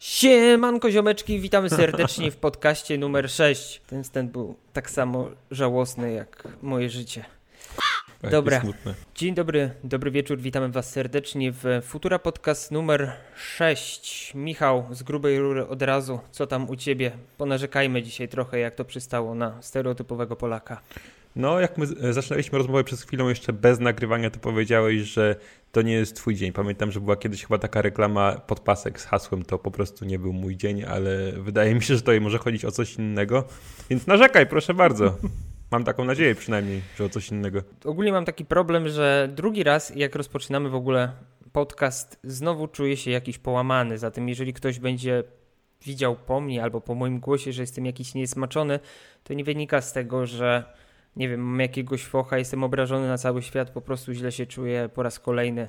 Siemanko ziomeczki, witamy serdecznie w podcaście numer 6. Ten wstęp był tak samo żałosny jak moje życie. Takie Dobra. Dzień dobry, dobry wieczór, witamy was serdecznie w Futura Podcast numer 6. Michał, z grubej rury od razu, co tam u ciebie? Ponarzekajmy dzisiaj trochę, jak to przystało na stereotypowego Polaka. No, jak my zaczynaliśmy rozmowę przez chwilę jeszcze bez nagrywania, to powiedziałeś, że to nie jest twój dzień. Pamiętam, że była kiedyś chyba taka reklama podpasek z hasłem, to po prostu nie był mój dzień, ale wydaje mi się, że to może chodzić o coś innego. Więc narzekaj, proszę bardzo. Mam taką nadzieję przynajmniej, że o coś innego. Ogólnie mam taki problem, że drugi raz, jak rozpoczynamy w ogóle podcast, znowu czuję się jakiś połamany. Zatem, jeżeli ktoś będzie widział po mnie albo po moim głosie, że jestem jakiś niesmaczony, to nie wynika z tego, że nie wiem, mam jakiegoś focha, jestem obrażony na cały świat, po prostu źle się czuję po raz kolejny.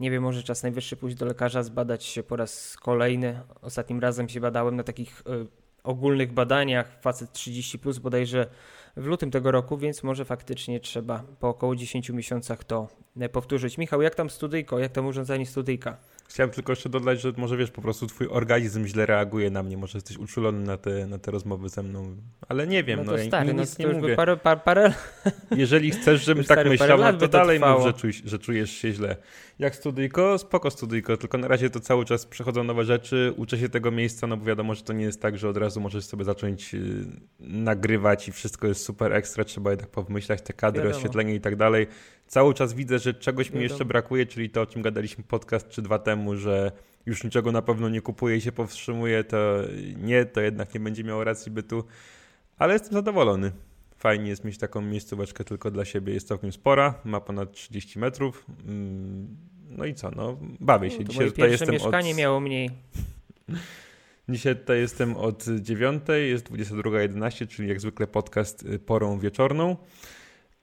Nie wiem, może czas najwyższy pójść do lekarza, zbadać się po raz kolejny. Ostatnim razem się badałem na takich y, ogólnych badaniach, facet 30 plus bodajże w lutym tego roku, więc może faktycznie trzeba po około 10 miesiącach to e, powtórzyć. Michał, jak tam studyjko, jak tam urządzenie studyjka? Chciałem tylko jeszcze dodać, że może wiesz, po prostu twój organizm źle reaguje na mnie, może jesteś uczulony na te, na te rozmowy ze mną, ale nie wiem, no no, to ja stary, no nic to nie mówię. parę, parę, parę Jeżeli chcesz, żebym tak stary, myślał, no to dalej mów, że, czuj, że czujesz się źle. Jak studyjko? Spoko studyjko, tylko na razie to cały czas przechodzą nowe rzeczy, uczę się tego miejsca, no bo wiadomo, że to nie jest tak, że od razu możesz sobie zacząć y, nagrywać i wszystko jest super ekstra, trzeba jednak powymyślać te kadry, Wiadomo. oświetlenie i tak dalej. Cały czas widzę, że czegoś mi jeszcze brakuje, czyli to, o czym gadaliśmy podcast czy dwa temu, że już niczego na pewno nie kupuję i się powstrzymuję, to nie, to jednak nie będzie miało racji bytu, ale jestem zadowolony. Fajnie jest mieć taką miejscóweczkę tylko dla siebie. Jest całkiem spora, ma ponad 30 metrów. Mm, No i co, no bawię się. No, to Dzisiaj tutaj jestem mieszkanie od... miało mniej. Dzisiaj tutaj jestem od 9, jest 22.11, czyli jak zwykle podcast y, porą wieczorną.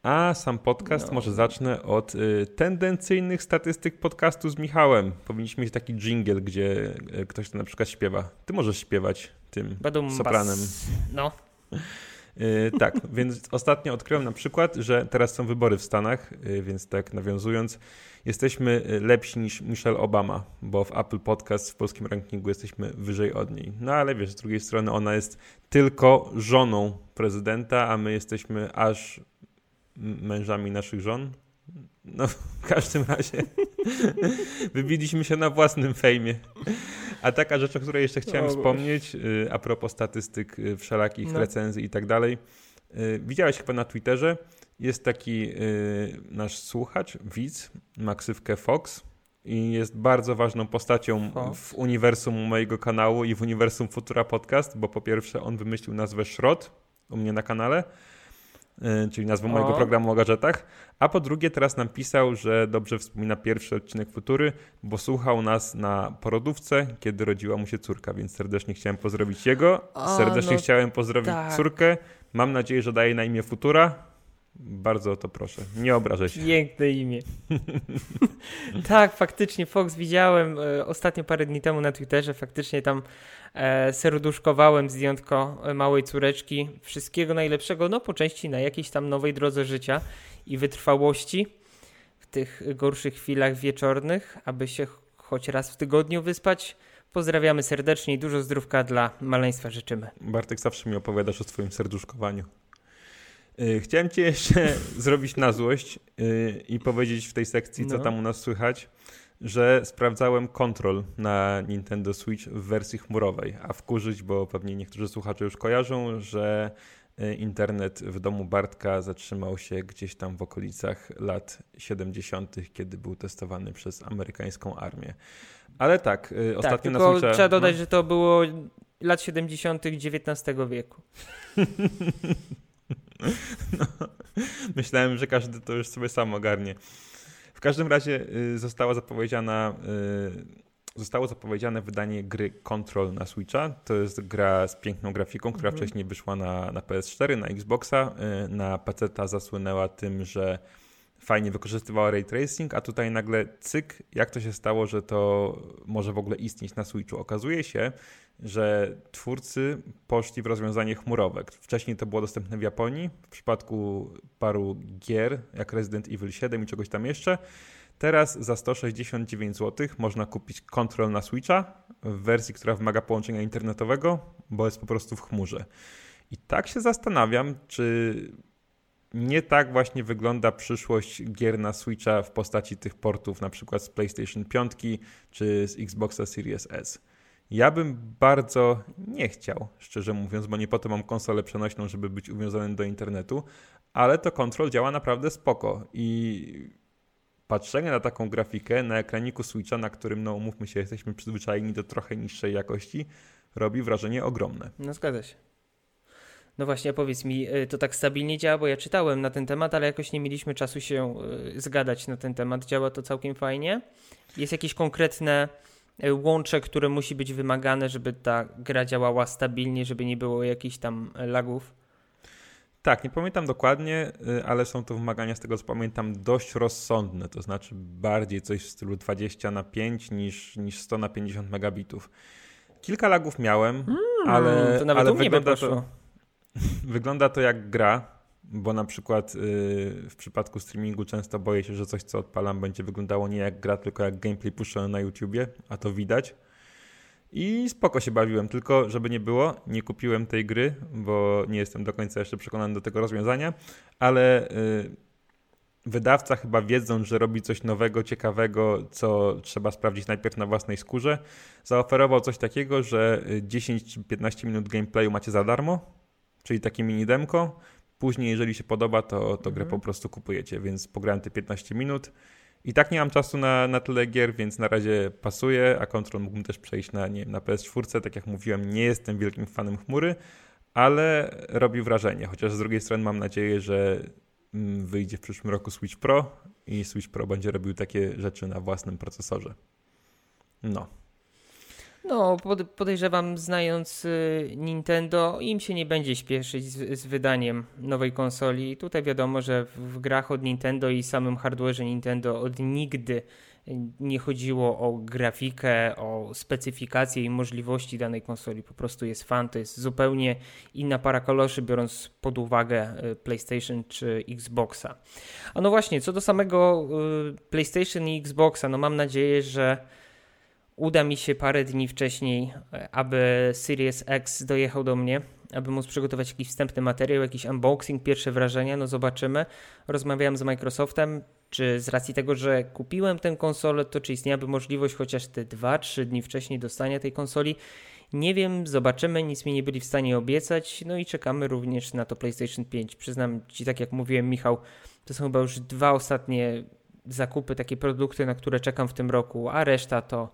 A sam podcast No. może zacznę od y, tendencyjnych statystyk podcastu z Michałem. Powinniśmy mieć taki jingle, gdzie y, ktoś to na przykład śpiewa. Ty możesz śpiewać tym Badum, bas. sopranem. No, Yy, tak, więc ostatnio odkryłem na przykład, że teraz są wybory w Stanach, yy, więc tak nawiązując, jesteśmy yy, lepsi niż Michelle Obama, bo w Apple Podcast w polskim rankingu jesteśmy wyżej od niej. No ale wiesz, z drugiej strony ona jest tylko żoną prezydenta, a my jesteśmy aż mężami naszych żon. No, w każdym razie wybiliśmy się na własnym fejmie. A taka rzecz, o której jeszcze chciałem O Boże. wspomnieć, y, a propos statystyk y, wszelakich No. recenzji i tak dalej. Y, Widziałeś chyba na Twitterze, jest taki nasz słuchacz, widz, ma ksywkę Fox i jest bardzo ważną postacią Fox? w uniwersum mojego kanału i w uniwersum Futura Podcast, bo po pierwsze on wymyślił nazwę Szrot u mnie na kanale, czyli nazwę O. mojego programu o gadżetach, a po drugie teraz nam pisał, że dobrze wspomina pierwszy odcinek Futury, bo słuchał nas na porodówce, kiedy rodziła mu się córka, więc serdecznie chciałem pozdrowić jego, A, serdecznie no chciałem pozdrowić tak. córkę, mam nadzieję, że daje na imię Futura. Bardzo o to proszę, nie obrażaj się. piękne imię. tak, faktycznie Fox widziałem e, ostatnio parę dni temu na Twitterze, faktycznie tam e, serduszkowałem zdjątko e, małej córeczki. Wszystkiego najlepszego, no po części na jakiejś tam nowej drodze życia i wytrwałości w tych gorszych chwilach wieczornych, aby się ch- choć raz w tygodniu wyspać. Pozdrawiamy serdecznie i dużo zdrówka dla maleństwa życzymy. Bartek, zawsze mi opowiadasz o swoim serduszkowaniu. Yy, Chciałem cię jeszcze zrobić na złość yy, i powiedzieć w tej sekcji, co No. tam u nas słychać, że sprawdzałem kontrol na Nintendo Switch w wersji chmurowej, a wkurzyć, bo pewnie niektórzy słuchacze już kojarzą, że yy, internet w domu Bartka zatrzymał się gdzieś tam w okolicach lat 70., kiedy był testowany przez amerykańską armię. Ale tak, Tak, ostatnio na tylko Switcha... trzeba dodać, no. że to było lat 70. XIX wieku. Myślałem, że każdy to już sobie sam ogarnie. W każdym razie y, została zapowiedziana, y, zostało zapowiedziane wydanie gry Control na Switcha. To jest gra z piękną grafiką, która Mhm. wcześniej wyszła na, na PS4, na Xboxa. Y, na PC zasłynęła tym, że fajnie wykorzystywała ray tracing, a tutaj nagle cyk, jak to się stało, że to może w ogóle istnieć na Switchu. Okazuje się, że twórcy poszli w rozwiązanie chmurowe. Wcześniej to było dostępne w Japonii, w przypadku paru gier, jak Resident Evil 7 i czegoś tam jeszcze. Teraz za 169 zł można kupić Control na Switcha w wersji, która wymaga połączenia internetowego, bo jest po prostu w chmurze. I tak się zastanawiam, czy nie tak właśnie wygląda przyszłość gier na Switcha w postaci tych portów, na przykład z PlayStation 5 czy z Xboxa Series S. Ja bym bardzo nie chciał, szczerze mówiąc, bo nie po to mam konsolę przenośną, żeby być uwiązany do internetu, ale to kontrol działa naprawdę spoko i patrzenie na taką grafikę na ekraniku Switcha, na którym, no umówmy się, jesteśmy przyzwyczajeni do trochę niższej jakości, robi wrażenie ogromne. No zgadza się. No właśnie, powiedz mi, y, to tak stabilnie działa, bo ja czytałem na ten temat, ale jakoś nie mieliśmy czasu się y, zgadać na ten temat. Działa to całkiem fajnie. Jest jakieś konkretne y, łącze, które musi być wymagane, żeby ta gra działała stabilnie, żeby nie było jakichś tam lagów? Tak, nie pamiętam dokładnie, ale są to wymagania, z tego co pamiętam, dość rozsądne, to znaczy bardziej coś w stylu 20 na 5 niż, niż 100 na 50 megabitów. Kilka lagów miałem, hmm, ale, to nawet ale wygląda, to, wygląda to jak gra, bo na przykład yy, w przypadku streamingu często boję się, że coś co odpalam będzie wyglądało nie jak gra, tylko jak gameplay puszczony na YouTubie, a to widać. I spoko się bawiłem, tylko żeby nie było, nie kupiłem tej gry, bo nie jestem do końca jeszcze przekonany do tego rozwiązania, ale yy, wydawca chyba wiedząc, że robi coś nowego, ciekawego, co trzeba sprawdzić najpierw na własnej skórze, zaoferował coś takiego, że 10-15 minut gameplayu macie za darmo, czyli takie mini demko. Później, jeżeli się podoba, to, to mhm. grę po prostu kupujecie, więc pograłem te 15 minut. I tak nie mam czasu na, na tyle gier, więc na razie pasuje, a Control mógłbym też przejść na, nie, na PS4. Tak jak mówiłem, nie jestem wielkim fanem chmury, ale robi wrażenie. Chociaż z drugiej strony mam nadzieję, że mm, wyjdzie w przyszłym roku Switch Pro i Switch Pro będzie robił takie rzeczy na własnym procesorze. No. No, podejrzewam, znając y, Nintendo, im się nie będzie śpieszyć z, z, wydaniem nowej konsoli. Tutaj wiadomo, że w, w grach od Nintendo i samym hardware'ze Nintendo od nigdy nie chodziło o grafikę, o specyfikację i możliwości danej konsoli. Po prostu jest fan, to jest zupełnie inna para koloszy, biorąc pod uwagę y, PlayStation czy Xboxa. A no właśnie, co do samego y, PlayStation i Xboxa, no mam nadzieję, że uda mi się parę dni wcześniej, e, aby Series X dojechał do mnie, aby móc przygotować jakiś wstępny materiał, jakiś unboxing, pierwsze wrażenia, no zobaczymy. Rozmawiałem z Microsoftem, czy z racji tego, że kupiłem tę konsolę, to czy istniałaby możliwość chociaż te 2-3 dni wcześniej dostania tej konsoli. Nie wiem, zobaczymy, nic mi nie byli w stanie obiecać, no i czekamy również na to PlayStation 5. Przyznam Ci, tak jak mówiłem, Michał, to są chyba już dwa ostatnie zakupy, takie produkty, na które czekam w tym roku, a reszta to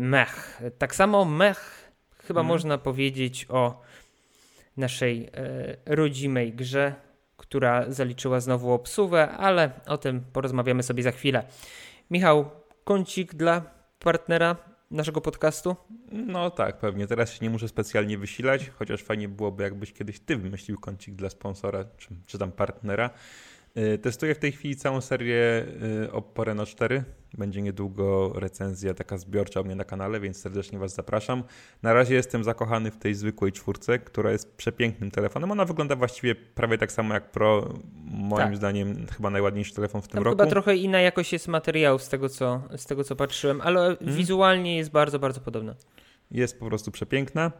mech. Tak samo mech chyba hmm. można powiedzieć o naszej e, rodzimej grze, która zaliczyła znowu obsuwę, ale o tym porozmawiamy sobie za chwilę. Michał, kącik dla partnera naszego podcastu? No tak, pewnie. Teraz się nie muszę specjalnie wysilać, chociaż fajnie byłoby, jakbyś kiedyś ty wymyślił kącik dla sponsora, czy, czy tam partnera. E, testuję w tej chwili całą serię e, Oppo Reno 4. Będzie niedługo recenzja taka zbiorcza u mnie na kanale, więc serdecznie Was zapraszam. Na razie jestem zakochany w tej zwykłej czwórce, która jest przepięknym telefonem. Ona wygląda właściwie prawie tak samo jak Pro. Moim tak. zdaniem chyba najładniejszy telefon w tym Tam roku. Chyba trochę inna jakość jest materiału z tego, co, z tego co patrzyłem, ale hmm. wizualnie jest bardzo, bardzo podobna. Jest po prostu przepiękna.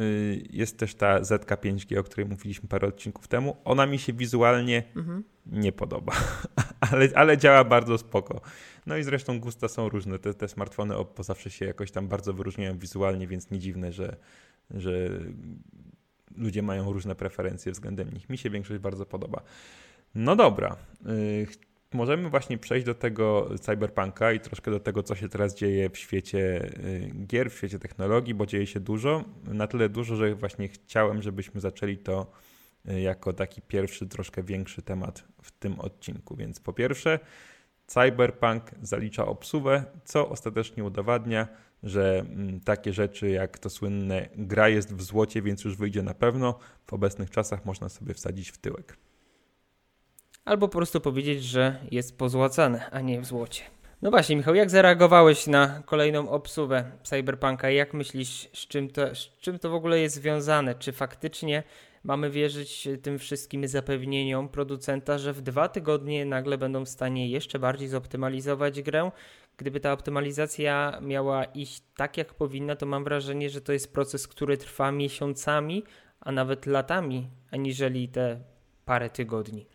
Y, jest też ta ZK5G, o której mówiliśmy parę odcinków temu. Ona mi się wizualnie mhm. nie podoba, ale, ale działa bardzo spoko. No i zresztą gusta są różne. Te, te smartfony Oppo zawsze się jakoś tam bardzo wyróżniają wizualnie, więc nie dziwne, że, że ludzie mają różne preferencje względem nich. Mi się większość bardzo podoba. No dobra. Możemy właśnie przejść do tego cyberpunka i troszkę do tego, co się teraz dzieje w świecie y, gier, w świecie technologii, bo dzieje się dużo. Na tyle dużo, że właśnie chciałem, żebyśmy zaczęli to y, jako taki pierwszy, troszkę większy temat w tym odcinku. Więc po pierwsze, cyberpunk zalicza obsuwę, co ostatecznie udowadnia, że mm, takie rzeczy jak to słynne gra jest w złocie, więc już wyjdzie na pewno, w obecnych czasach można sobie wsadzić w tyłek. Albo po prostu powiedzieć, że jest pozłacane, a nie w złocie. No właśnie, Michał, jak zareagowałeś na kolejną obsuwę Cyberpunka? Jak myślisz, z czym, to, z czym to w ogóle jest związane? Czy faktycznie mamy wierzyć tym wszystkim zapewnieniom producenta, że w dwa tygodnie nagle będą w stanie jeszcze bardziej zoptymalizować grę. Gdyby ta optymalizacja miała iść tak, jak powinna, to mam wrażenie, że to jest proces, który trwa miesiącami, a nawet latami, aniżeli te parę tygodni.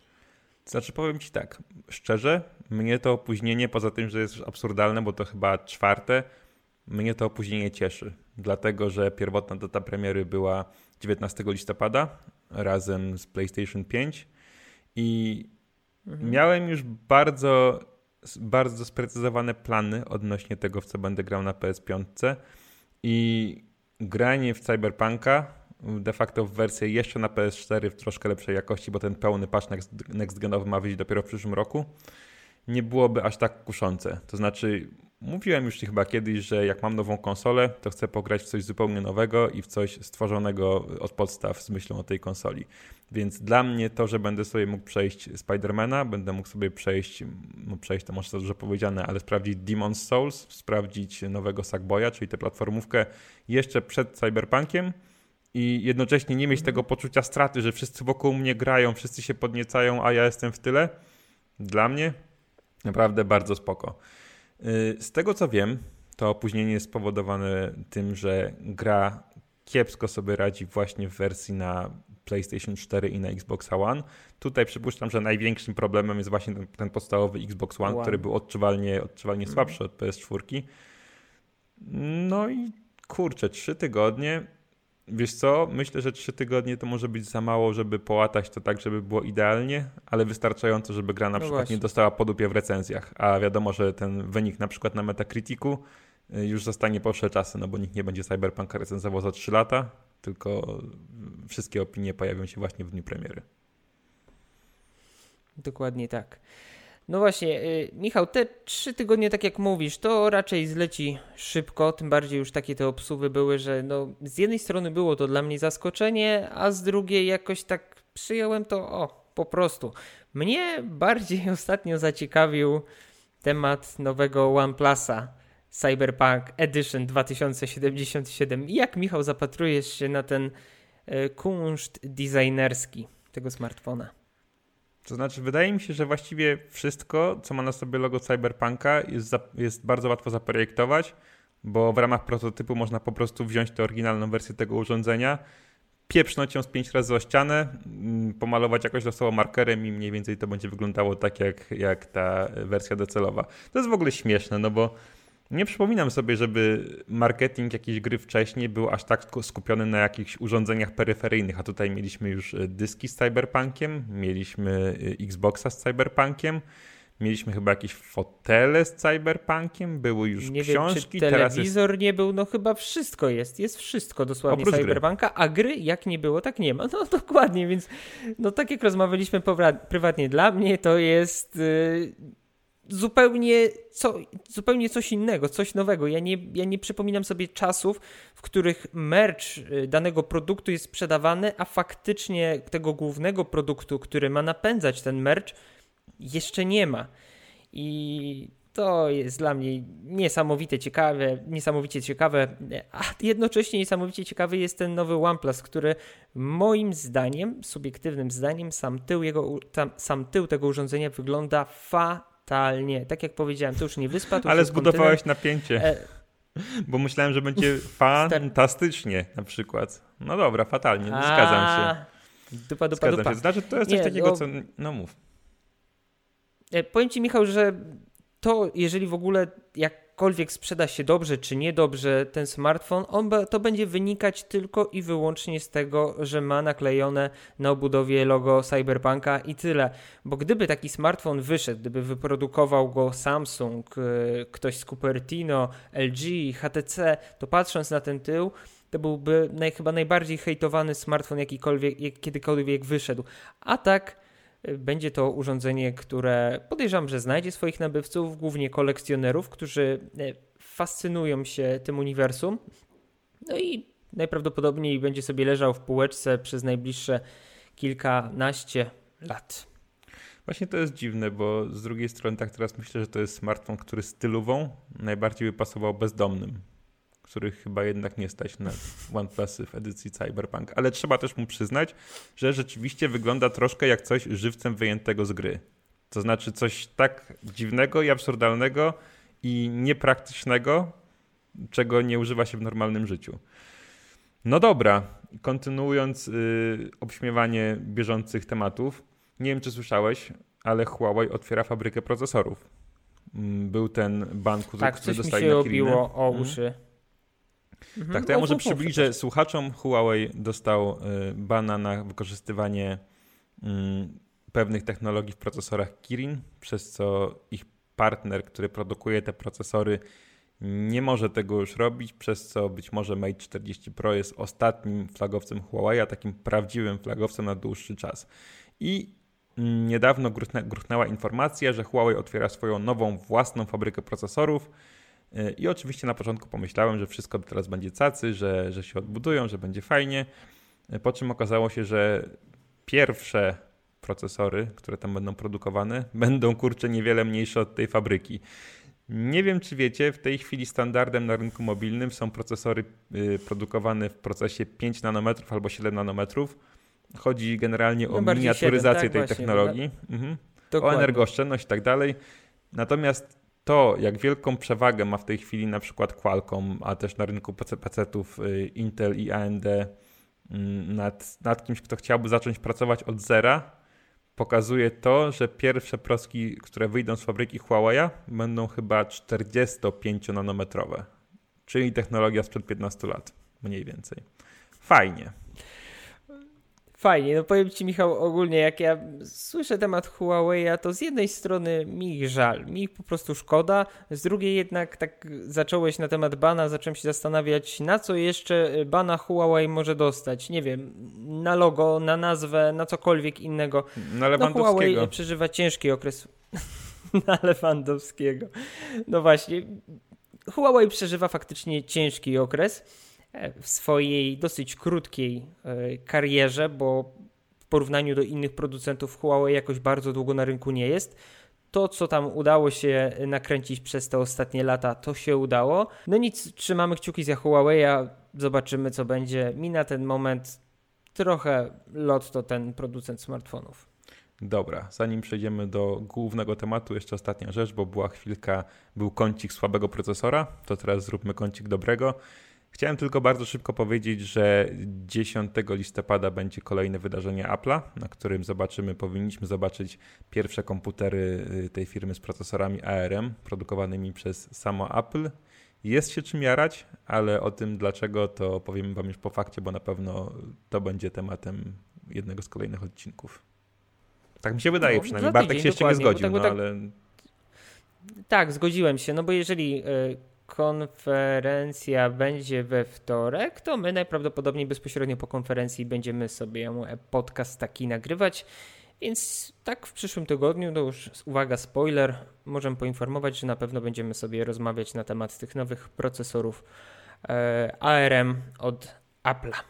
Znaczy powiem Ci tak, szczerze, mnie to opóźnienie, poza tym, że jest absurdalne, bo to chyba czwarte, mnie to opóźnienie cieszy, dlatego że pierwotna data premiery była 19 listopada razem z PlayStation 5 i mhm. miałem już bardzo, bardzo sprecyzowane plany odnośnie tego, w co będę grał na PS5 i granie w Cyberpunka de facto w wersję jeszcze na PS4 w troszkę lepszej jakości, bo ten pełny patch next, genowy ma wyjść dopiero w przyszłym roku, nie byłoby aż tak kuszące. To znaczy, mówiłem już chyba kiedyś, że jak mam nową konsolę, to chcę pograć w coś zupełnie nowego i w coś stworzonego od podstaw z myślą o tej konsoli. Więc dla mnie to, że będę sobie mógł przejść Spidermana, będę mógł sobie przejść, no przejść to może za dużo powiedziane, ale sprawdzić Demon's Souls, sprawdzić nowego Sackboya, czyli tę platformówkę jeszcze przed Cyberpunkiem, i jednocześnie nie mieć tego poczucia straty, że wszyscy wokół mnie grają, wszyscy się podniecają, a ja jestem w tyle, dla mnie naprawdę bardzo spoko. Y, z tego co wiem, to opóźnienie jest spowodowane tym, że gra kiepsko sobie radzi właśnie w wersji na PlayStation 4 i na Xbox One. Tutaj przypuszczam, że największym problemem jest właśnie ten, ten podstawowy Xbox One, One, który był odczuwalnie, odczuwalnie mm. słabszy od PS4. No i kurczę, trzy tygodnie Wiesz co, myślę, że trzy tygodnie to może być za mało, żeby połatać to tak, żeby było idealnie, ale wystarczająco, żeby gra na no przykład właśnie. nie dostała podupie w recenzjach. A wiadomo, że ten wynik na przykład na Metacriticu y, już zostanie po czasy, no bo nikt nie będzie Cyberpunka recenzował za 3 lata, tylko wszystkie opinie pojawią się właśnie w dniu premiery. Dokładnie tak. No właśnie, y, Michał, te trzy tygodnie, tak jak mówisz, to raczej zleci szybko, tym bardziej już takie te obsuwy były, że no, z jednej strony było to dla mnie zaskoczenie, a z drugiej jakoś tak przyjąłem to, o, po prostu. Mnie bardziej ostatnio zaciekawił temat nowego OnePlusa Cyberpunk Edition 2077. Jak, Michał, zapatrujesz się na ten y, kunszt designerski tego smartfona? To znaczy, wydaje mi się, że właściwie wszystko, co ma na sobie logo Cyberpunka, jest, za, jest bardzo łatwo zaprojektować, bo w ramach prototypu można po prostu wziąć tę oryginalną wersję tego urządzenia, pieprznąć ją z pięć razy o ścianę, mm, pomalować jakoś losowo markerem i mniej więcej to będzie wyglądało tak, jak, jak ta wersja docelowa. To jest w ogóle śmieszne, no bo nie przypominam sobie, żeby marketing jakiejś gry wcześniej był aż tak skupiony na jakichś urządzeniach peryferyjnych, a tutaj mieliśmy już e, dyski z Cyberpunkiem, mieliśmy e, Xboxa z Cyberpunkiem, mieliśmy chyba jakieś fotele z Cyberpunkiem, były już nie książki. Wiem, czy telewizor jest... nie był, no chyba wszystko jest, jest wszystko dosłownie Oprócz Cyberpunka, gry. a gry jak nie było, tak nie ma. No dokładnie, więc no tak jak rozmawialiśmy prywatnie, dla mnie to jest... Yy zupełnie, co, zupełnie coś innego, coś nowego. Ja nie, ja nie przypominam sobie czasów, w których merch y, danego produktu jest sprzedawany, a faktycznie tego głównego produktu, który ma napędzać ten merch, jeszcze nie ma. I to jest dla mnie niesamowite ciekawe, niesamowicie ciekawe, a jednocześnie niesamowicie ciekawy jest ten nowy OnePlus, który moim zdaniem, subiektywnym zdaniem, sam tył, jego, tam, sam tył tego urządzenia wygląda fa Totalnie. Tak jak powiedziałem, to już nie wyspa. Ale zbudowałeś napięcie. E... Bo myślałem, że będzie fantastycznie na przykład. No dobra, fatalnie, no, zgadzam się. Dupa, dupa, zgadzam dupa. Się. Znaczy, to jest coś nie, takiego, no... co... No mów. E, powiem ci, Michał, że to, jeżeli w ogóle jak jakkolwiek sprzeda się dobrze czy niedobrze ten smartfon, on to będzie wynikać tylko i wyłącznie z tego, że ma naklejone na obudowie logo Cyberpunka i tyle. Bo gdyby taki smartfon wyszedł, gdyby wyprodukował go Samsung, y, ktoś z Cupertino, LG, HTC, to patrząc na ten tył, to byłby naj, chyba najbardziej hejtowany smartfon jakikolwiek, kiedykolwiek wyszedł. A tak będzie to urządzenie, które podejrzewam, że znajdzie swoich nabywców, głównie kolekcjonerów, którzy e, fascynują się tym uniwersum. No i najprawdopodobniej będzie sobie leżał w półeczce przez najbliższe kilkanaście lat. Właśnie to jest dziwne, bo z drugiej strony tak teraz myślę, że to jest smartfon, który stylową najbardziej by pasował bezdomnym, których chyba jednak nie stać na OnePlusy w edycji Cyberpunk. Ale trzeba też mu przyznać, że rzeczywiście wygląda troszkę jak coś żywcem wyjętego z gry. To znaczy coś tak dziwnego i absurdalnego i niepraktycznego, czego nie używa się w normalnym życiu. No dobra, kontynuując yy, obśmiewanie bieżących tematów, nie wiem czy słyszałeś, ale Huawei otwiera fabrykę procesorów. Mm, był ten ban, który, tak, który dostali mi się obiło o mhm. uszy. Mhm. Tak, to ja może przybliżę słuchaczom. Huawei dostał y, bana na wykorzystywanie mm, pewnych technologii w procesorach Kirin, przez co ich partner, który produkuje te procesory, nie może tego już robić, przez co być może Mate 40 Pro jest ostatnim flagowcem Huawei, a takim prawdziwym flagowcem na dłuższy czas. I niedawno gruchnęła informacja, że Huawei otwiera swoją nową własną fabrykę procesorów. I oczywiście na początku pomyślałem, że wszystko teraz będzie cacy, że, że się odbudują, że będzie fajnie. Po czym okazało się, że pierwsze procesory, które tam będą produkowane, będą kurczę niewiele mniejsze od tej fabryki. Nie wiem, czy wiecie, w tej chwili standardem na rynku mobilnym są procesory y, produkowane w procesie 5 nanometrów albo 7 nanometrów. Chodzi generalnie no o miniaturyzację 7, tak, tej właśnie, technologii, mhm. o energooszczędność i tak dalej. Natomiast to, jak wielką przewagę ma w tej chwili na przykład Qualcomm, a też na rynku PC-ów y, Intel i AMD mm, nad, nad kimś, kto chciałby zacząć pracować od zera, pokazuje to, że pierwsze proski, które wyjdą z fabryki Huawei, będą chyba 45-nanometrowe, czyli technologia sprzed 15 lat, mniej więcej. Fajnie. Fajnie, no powiem Ci Michał, ogólnie jak ja słyszę temat Huawei, to z jednej strony mi ich żal, mi ich po prostu szkoda, z drugiej jednak tak zacząłeś na temat bana, zacząłem się zastanawiać na co jeszcze bana Huawei może dostać, nie wiem, na logo, na nazwę, na cokolwiek innego. Na Lewandowskiego. No Huawei przeżywa ciężki okres na Lewandowskiego. No właśnie, Huawei przeżywa faktycznie ciężki okres w swojej dosyć krótkiej e, karierze, bo w porównaniu do innych producentów Huawei jakoś bardzo długo na rynku nie jest. To, co tam udało się nakręcić przez te ostatnie lata, to się udało. No nic, trzymamy kciuki za Huawei, zobaczymy, co będzie. Mi na ten moment trochę lot to ten producent smartfonów. Dobra, zanim przejdziemy do głównego tematu, jeszcze ostatnia rzecz, bo była chwilka, był kącik słabego procesora, to teraz zróbmy kącik dobrego. Chciałem tylko bardzo szybko powiedzieć, że 10 listopada będzie kolejne wydarzenie Apple'a, na którym zobaczymy, powinniśmy zobaczyć pierwsze komputery y, tej firmy z procesorami ARM produkowanymi przez samo Apple. Jest się czym jarać, ale o tym dlaczego to powiem Wam już po fakcie, bo na pewno to będzie tematem jednego z kolejnych odcinków. Tak mi się wydaje no, przynajmniej. Bartek się jeszcze nie zgodził, tak, no, tak, ale... Tak, zgodziłem się, no bo jeżeli y, konferencja będzie we wtorek, to my najprawdopodobniej bezpośrednio po konferencji będziemy sobie podcast taki nagrywać. Więc tak w przyszłym tygodniu, to już uwaga, spoiler, możemy poinformować, że na pewno będziemy sobie rozmawiać na temat tych nowych procesorów e, ARM od Apple'a.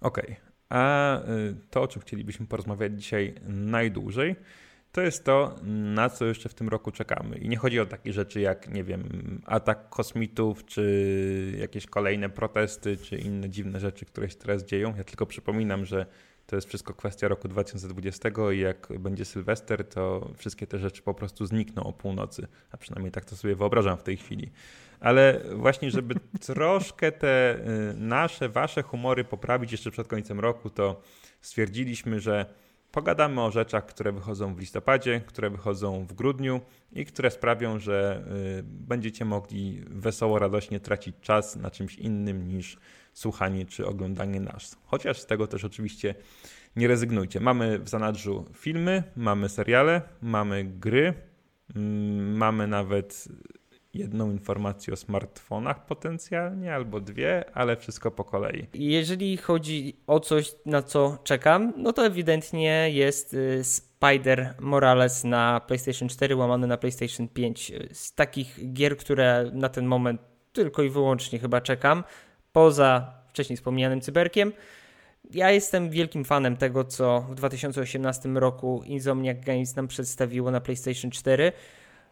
Okej, okay. a y, to, o czym chcielibyśmy porozmawiać dzisiaj najdłużej, to jest to, na co jeszcze w tym roku czekamy. I nie chodzi o takie rzeczy jak, nie wiem, atak kosmitów, czy jakieś kolejne protesty, czy inne dziwne rzeczy, które się teraz dzieją. Ja tylko przypominam, że to jest wszystko kwestia roku 2020 i jak będzie Sylwester, to wszystkie te rzeczy po prostu znikną o północy. A przynajmniej tak to sobie wyobrażam w tej chwili. Ale właśnie, żeby troszkę te y, nasze, wasze humory poprawić jeszcze przed końcem roku, to stwierdziliśmy, że Pogadamy o rzeczach, które wychodzą w listopadzie, które wychodzą w grudniu i które sprawią, że y, będziecie mogli wesoło, radośnie tracić czas na czymś innym niż słuchanie czy oglądanie nas. Chociaż z tego też oczywiście nie rezygnujcie. Mamy w zanadrzu filmy, mamy seriale, mamy gry, mm, mamy nawet jedną informację o smartfonach potencjalnie, albo dwie, ale wszystko po kolei. Jeżeli chodzi o coś, na co czekam, no to ewidentnie jest y, Spider Morales na PlayStation 4 łamany na PlayStation 5. Z takich gier, które na ten moment tylko i wyłącznie chyba czekam, poza wcześniej wspomnianym cyberkiem. Ja jestem wielkim fanem tego, co w 2018 roku Insomniac Games nam przedstawiło na PlayStation 4.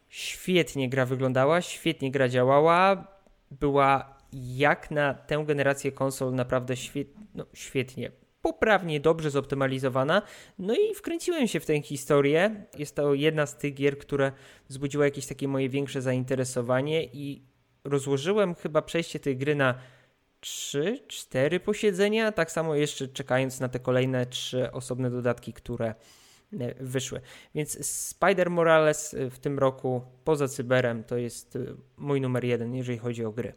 Świetnie gra wyglądała, świetnie gra działała. była jak na tę generację konsol naprawdę świet, no, świetnie, poprawnie, dobrze zoptymalizowana. No i wkręciłem się w tę historię. Jest to jedna z tych gier, które wzbudziła jakieś takie moje większe zainteresowanie i rozłożyłem chyba przejście tej gry na 3-4 posiedzenia, tak samo jeszcze czekając na te kolejne trzy osobne dodatki, które wyszły. Więc Spider Morales e, w tym roku poza Cyberem to jest e, mój numer jeden, jeżeli chodzi o gry.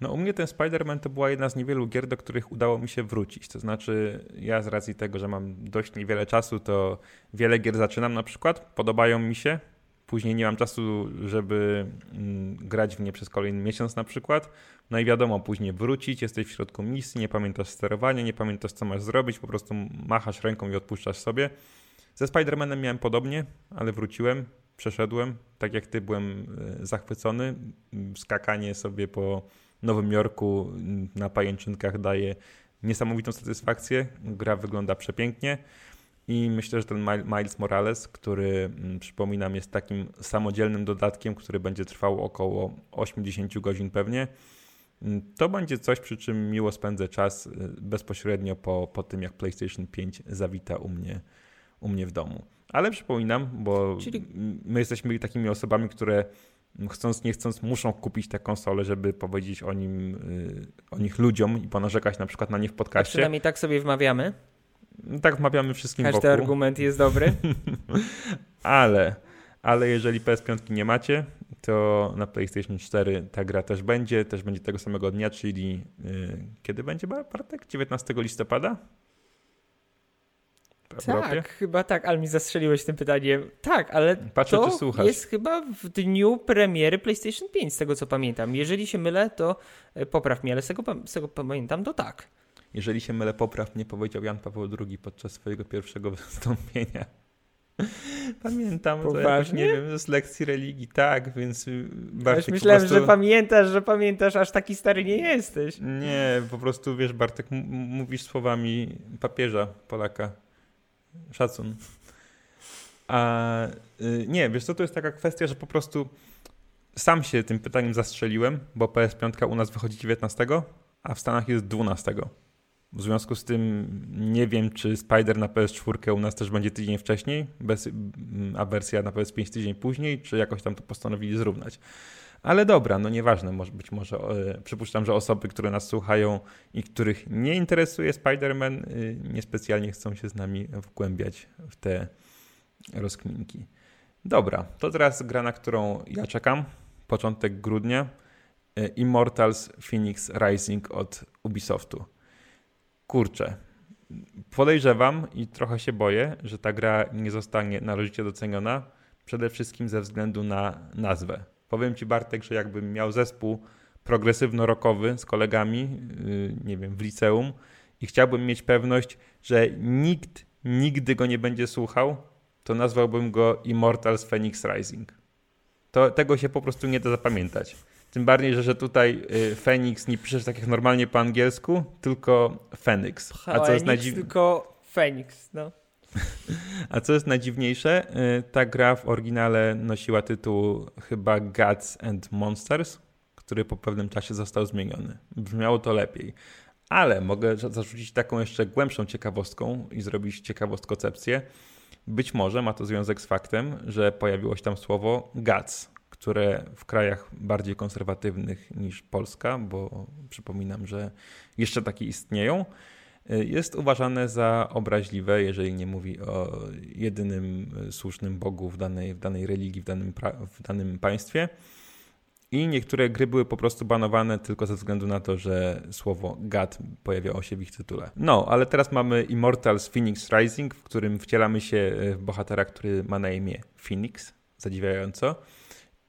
No u mnie ten Spider-Man to była jedna z niewielu gier, do których udało mi się wrócić. To znaczy ja z racji tego, że mam dość niewiele czasu, to wiele gier zaczynam na przykład, podobają mi się, później nie mam czasu, żeby mm, grać w nie przez kolejny miesiąc na przykład. No i wiadomo, później wrócić, jesteś w środku misji, nie pamiętasz sterowania, nie pamiętasz co masz zrobić, po prostu machasz ręką i odpuszczasz sobie. Ze Spider-Manem miałem podobnie, ale wróciłem, przeszedłem, tak jak ty byłem e, zachwycony. Skakanie sobie po Nowym Jorku na pajęczynkach daje niesamowitą satysfakcję. Gra wygląda przepięknie. I myślę, że ten Miles Morales, który mm, przypominam jest takim samodzielnym dodatkiem, który będzie trwał około 80 godzin pewnie, mm, to będzie coś, przy czym miło spędzę czas y, bezpośrednio po, po tym, jak PlayStation 5 zawita u mnie, u mnie w domu. Ale przypominam, bo Czyli... my jesteśmy takimi osobami, które chcąc nie chcąc muszą kupić te konsole, żeby powiedzieć o nim, y, o nich ludziom i ponarzekać na przykład na nie w podcaście. A przynajmniej tak sobie wmawiamy. Tak wmawiamy wszystkim Każdy wokół. argument jest dobry. ale, ale jeżeli PS5 nie macie, to na PlayStation 4 ta gra też będzie, też będzie tego samego dnia, czyli yy, kiedy będzie Bartek? 19 listopada? Tak, chyba tak, ale mi zastrzeliłeś tym pytaniem. Tak, ale Patrzę, to jest chyba w dniu premiery PlayStation 5, z tego co pamiętam. Jeżeli się mylę, to e, popraw mnie, ale z tego, z tego pamiętam, to tak. Jeżeli się mylę, popraw mnie, powiedział Jan Paweł II podczas swojego pierwszego wystąpienia. Pamiętam Poważnie? to jakoś, nie wiem, z lekcji religii, tak, więc y, Bartek myślałem, prostu... że pamiętasz, że pamiętasz, aż taki stary nie jesteś. Nie, po prostu, wiesz, Bartek, mówisz słowami papieża Polaka. Szacun. A y, nie, wiesz co, to jest taka kwestia, że po prostu sam się tym pytaniem zastrzeliłem, bo PS5 u nas wychodzi 19, a w Stanach jest 12. W związku z tym nie wiem, czy Spider na PS4 u nas też będzie tydzień wcześniej, bez, a wersja na PS5 tydzień później, czy jakoś tam to postanowili zrównać. Ale dobra, no nieważne, może być może e, przypuszczam, że osoby, które nas słuchają i których nie interesuje Spider-Man, e, niespecjalnie chcą się z nami wgłębiać w te rozkminki. Dobra, to teraz gra, na którą ja czekam. Początek grudnia. E, Immortals Phoenix Rising od Ubisoftu. Kurczę, podejrzewam i trochę się boję, że ta gra nie zostanie należycie doceniona, przede wszystkim ze względu na nazwę. Powiem ci Bartek, że jakbym miał zespół progresywno-rokowy z kolegami, yy, nie wiem, w liceum i chciałbym mieć pewność, że nikt nigdy go nie będzie słuchał, to nazwałbym go Immortals Phoenix Rising. To, tego się po prostu nie da zapamiętać. Tym bardziej, że, że tutaj y, Phoenix nie piszesz tak jak normalnie po angielsku, tylko Phoenix. A co jest najdziwniejsze? tylko Phoenix, no. A co jest najdziwniejsze, y, ta gra w oryginale nosiła tytuł chyba Gods and Monsters, który po pewnym czasie został zmieniony. Brzmiało to lepiej. Ale mogę zarzucić taką jeszcze głębszą ciekawostką i zrobić ciekawostkocepcję. Być może ma to związek z faktem, że pojawiło się tam słowo Gods, które w krajach bardziej konserwatywnych niż Polska, bo przypominam, że jeszcze takie istnieją, jest uważane za obraźliwe, jeżeli nie mówi o jedynym słusznym Bogu w danej, w danej religii, w danym, w danym państwie. I niektóre gry były po prostu banowane tylko ze względu na to, że słowo God pojawiało się w ich tytule. No, ale teraz mamy Immortals Phoenix Rising, w którym wcielamy się w bohatera, który ma na imię Phoenix, zadziwiająco.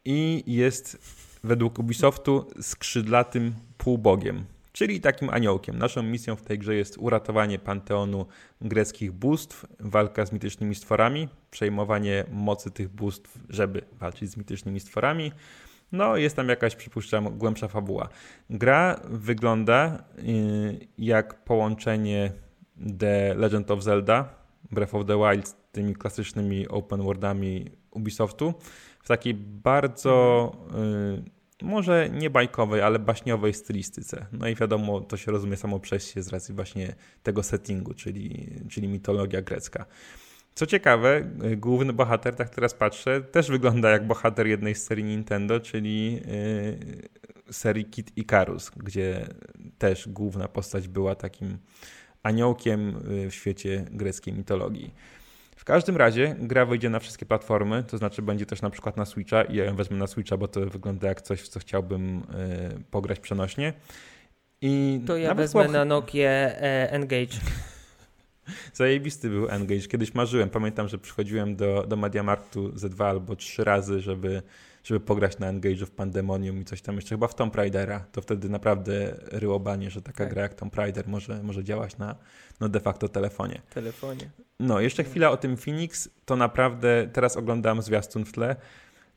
I jest według Ubisoftu skrzydlatym półbogiem czyli takim aniołkiem. Naszą misją w tej grze jest uratowanie panteonu greckich bóstw, walka z mitycznymi stworami, przejmowanie mocy tych bóstw, żeby walczyć z mitycznymi stworami. No, jest tam jakaś, przypuszczam, głębsza fabuła. Gra wygląda y, jak połączenie The Legend of Zelda, Breath of the Wild z tymi klasycznymi open worldami Ubisoftu w takiej bardzo może nie bajkowej, ale baśniowej stylistyce. No i wiadomo, to się rozumie samo przez się z racji właśnie tego settingu, czyli, czyli mitologia grecka. Co ciekawe, główny bohater, tak teraz patrzę, też wygląda jak bohater jednej z serii Nintendo, czyli yy, serii Kid Icarus, gdzie też główna postać była takim aniołkiem y, w świecie greckiej mitologii. W każdym razie gra wyjdzie na wszystkie platformy, to znaczy będzie też na przykład na Switcha i ja ją wezmę na Switcha, bo to wygląda jak coś, w co chciałbym y, pograć przenośnie. I to ja wezmę na Nokia e, Engage. Zajebisty był Engage. Kiedyś marzyłem. Pamiętam, że przychodziłem do, do Mediamarktu ze dwa albo trzy razy, żeby, żeby pograć na Engage w Pandemonium i coś tam jeszcze. Chyba w Tomb Raidera. To wtedy naprawdę ryłobanie, że taka tak. gra jak Tomb Raider może, może działać na no de facto telefonie. Telefonie. No, jeszcze chwila o tym Phoenix. To naprawdę, teraz oglądam zwiastun w tle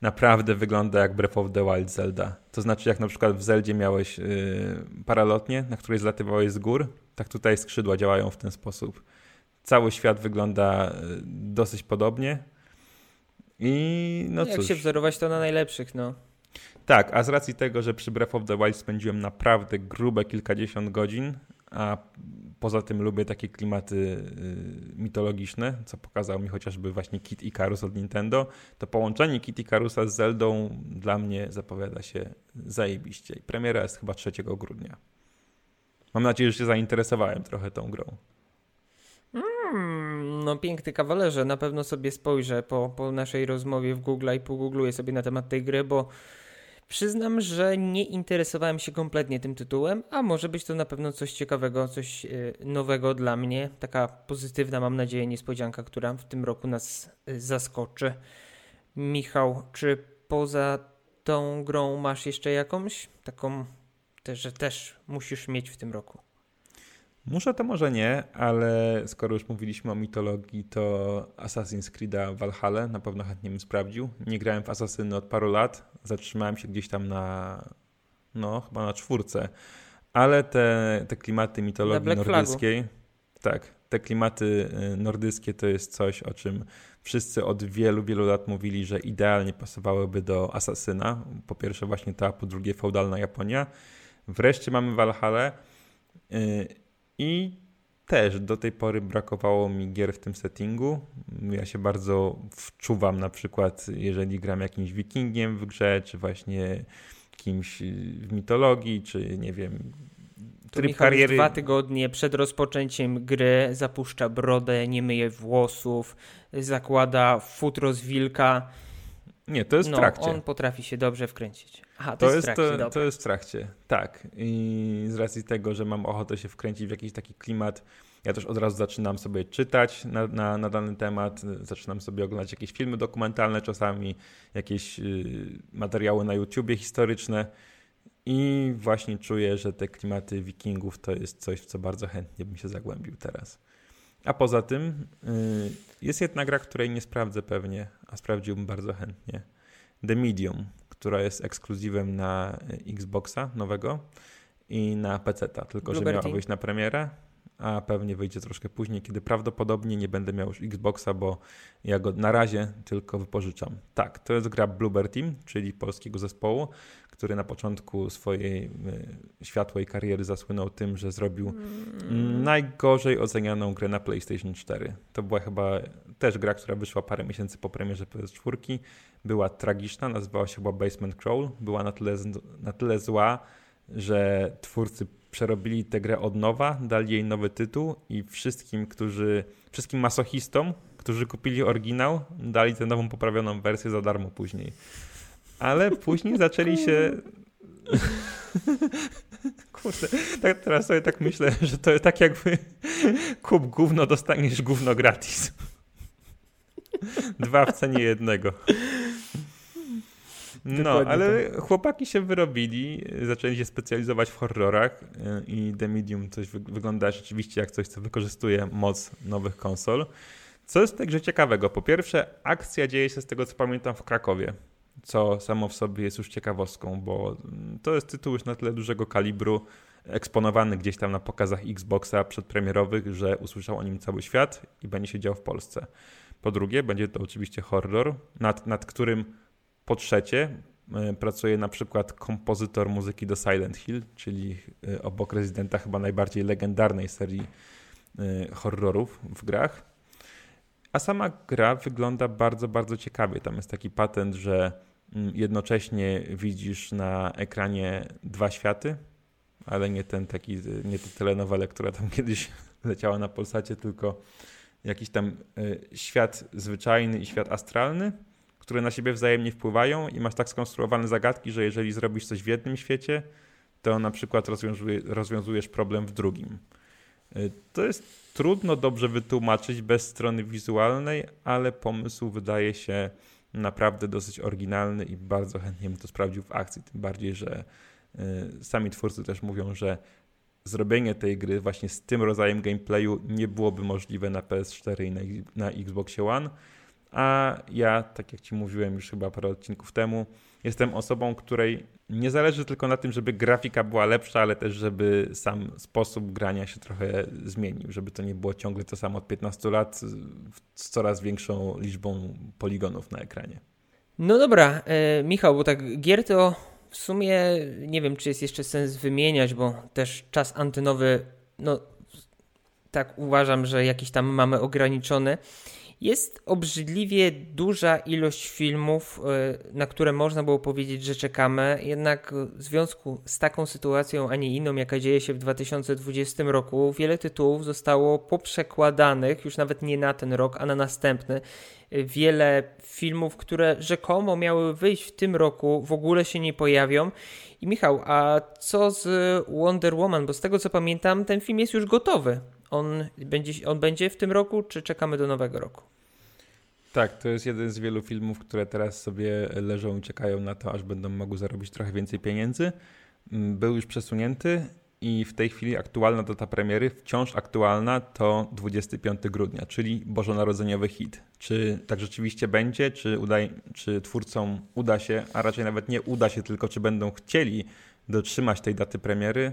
naprawdę wygląda jak Breath of the Wild Zelda. To znaczy, jak na przykład w Zeldzie miałeś yy, paralotnię, na której zlatywałeś z gór, tak tutaj skrzydła działają w ten sposób. Cały świat wygląda y, dosyć podobnie. I no Jak cóż. się wzorować to na najlepszych, no. Tak, a z racji tego, że przy Breath of the Wild spędziłem naprawdę grube kilkadziesiąt godzin, a poza tym lubię takie klimaty y, mitologiczne, co pokazał mi chociażby właśnie Kit Icarus od Nintendo, to połączenie Kit Icarusa z Zeldą dla mnie zapowiada się zajebiście. I premiera jest chyba 3 grudnia. Mam nadzieję, że się zainteresowałem trochę tą grą. Mm, no piękny kawalerze, na pewno sobie spojrzę po, po naszej rozmowie w Google i pogoogluję sobie na temat tej gry, bo przyznam, że nie interesowałem się kompletnie tym tytułem, a może być to na pewno coś ciekawego, coś y, nowego dla mnie. Taka pozytywna, mam nadzieję, niespodzianka, która w tym roku nas y, zaskoczy. Michał, czy poza tą grą masz jeszcze jakąś taką, że też musisz mieć w tym roku? Muszę to może nie, ale skoro już mówiliśmy o mitologii, to Assassin's Creed Valhalla na pewno chętnie bym sprawdził. Nie grałem w Assassiny od paru lat, zatrzymałem się gdzieś tam na, no chyba na czwórce, ale te, te klimaty mitologii nordyckiej, tak, te klimaty y, nordyckie to jest coś, o czym wszyscy od wielu, wielu lat mówili, że idealnie pasowałyby do Asasyna. Po pierwsze właśnie ta, po drugie feudalna Japonia. Wreszcie mamy Valhalla y, i też do tej pory brakowało mi gier w tym settingu. Ja się bardzo wczuwam na przykład, jeżeli gram jakimś wikingiem w grze, czy właśnie kimś w mitologii, czy nie wiem, tryb kariery. dwa tygodnie przed rozpoczęciem gry zapuszcza brodę, nie myje włosów, zakłada futro z wilka. Nie, to jest no, w trakcie. On potrafi się dobrze wkręcić. Aha, to, to jest, w trakcie, to, to, jest w trakcie, tak. I z racji tego, że mam ochotę się wkręcić w jakiś taki klimat, ja też od razu zaczynam sobie czytać na, na, na dany temat, zaczynam sobie oglądać jakieś filmy dokumentalne, czasami jakieś y, materiały na YouTubie historyczne. I właśnie czuję, że te klimaty wikingów to jest coś, w co bardzo chętnie bym się zagłębił teraz. A poza tym y, jest jedna gra, której nie sprawdzę pewnie, a sprawdziłbym bardzo chętnie. The Medium, która jest ekskluzywem na Xboxa nowego i na PC, tylko że miała wyjść na premierę, a pewnie wyjdzie troszkę później, kiedy prawdopodobnie nie będę miał już Xboxa, bo ja go na razie tylko wypożyczam. Tak, to jest gra Bluebird Team, czyli polskiego zespołu, który na początku swojej y, światłej kariery zasłynął tym, że zrobił mm. najgorzej ocenianą grę na PlayStation 4. To była chyba też gra, która wyszła parę miesięcy po premierze PS4. Była tragiczna, nazywała się chyba Basement Crawl. Była na tyle, na tyle zła, że twórcy przerobili tę grę od nowa, dali jej nowy tytuł i wszystkim, którzy, wszystkim masochistom, którzy kupili oryginał, dali tę nową poprawioną wersję za darmo później ale później zaczęli się. Kurde, tak teraz sobie tak myślę, że to jest tak jakby kup gówno, dostaniesz gówno gratis. Dwa w cenie jednego. No, ale tak. chłopaki się wyrobili, zaczęli się specjalizować w horrorach i The Medium coś wygląda rzeczywiście jak coś, co wykorzystuje moc nowych konsol. Co jest także ciekawego? Po pierwsze, akcja dzieje się z tego, co pamiętam, w Krakowie co samo w sobie jest już ciekawostką, bo to jest tytuł już na tyle dużego kalibru, eksponowany gdzieś tam na pokazach Xboxa przedpremierowych, że usłyszał o nim cały świat i będzie się dział w Polsce. Po drugie, będzie to oczywiście horror, nad, nad którym po trzecie e, pracuje na przykład kompozytor muzyki do Silent Hill, czyli e, obok rezydenta chyba najbardziej legendarnej serii horrorów w grach. A sama gra wygląda bardzo, bardzo ciekawie. Tam jest taki patent, że mm, jednocześnie widzisz na ekranie dwa światy, ale nie ten taki, nie tę telenowelę, która tam kiedyś leciała na Polsacie, tylko jakiś tam świat zwyczajny i świat astralny które na siebie wzajemnie wpływają i masz tak skonstruowane zagadki, że jeżeli zrobisz coś w jednym świecie, to na przykład rozwiązujesz problem w drugim. Y, to jest trudno dobrze wytłumaczyć bez strony wizualnej, ale pomysł wydaje się naprawdę dosyć oryginalny i bardzo chętnie bym to sprawdził w akcji. Tym bardziej, że y, sami twórcy też mówią, że zrobienie tej gry właśnie z tym rodzajem gameplayu nie byłoby możliwe na PS4 i na, na Xbox One a ja, tak jak Ci mówiłem już chyba parę odcinków temu, jestem osobą, której nie zależy tylko na tym, żeby grafika była lepsza, ale też, żeby sam sposób grania się trochę zmienił, żeby to nie było ciągle to samo od 15 lat z coraz większą liczbą poligonów na ekranie. No dobra, e, Michał, bo tak gier to w sumie nie wiem, czy jest jeszcze sens wymieniać, bo też czas antenowy, no tak uważam, że jakiś tam mamy ograniczony. Jest obrzydliwie duża ilość filmów, e, na które można było powiedzieć, że czekamy, jednak w związku z taką sytuacją, a nie inną, jaka dzieje się w 2020 roku, wiele tytułów zostało poprzekładanych, już nawet nie na ten rok, a na następny. Wiele filmów, które rzekomo miały wyjść w tym roku, w ogóle się nie pojawią. I Michał, a co z Wonder Woman? Bo z tego co pamiętam, ten film jest już gotowy. On będzie, on będzie w tym roku, czy czekamy do nowego roku? Tak, to jest jeden z wielu filmów, które teraz sobie leżą i czekają na to, aż będą mogły zarobić trochę więcej pieniędzy. Mm, był już przesunięty i w tej chwili aktualna data premiery, wciąż aktualna, to 25 grudnia, czyli bożonarodzeniowy hit. Czy tak rzeczywiście będzie, czy, uda, czy twórcom uda się, a raczej nawet nie uda się, tylko czy będą chcieli dotrzymać tej daty premiery,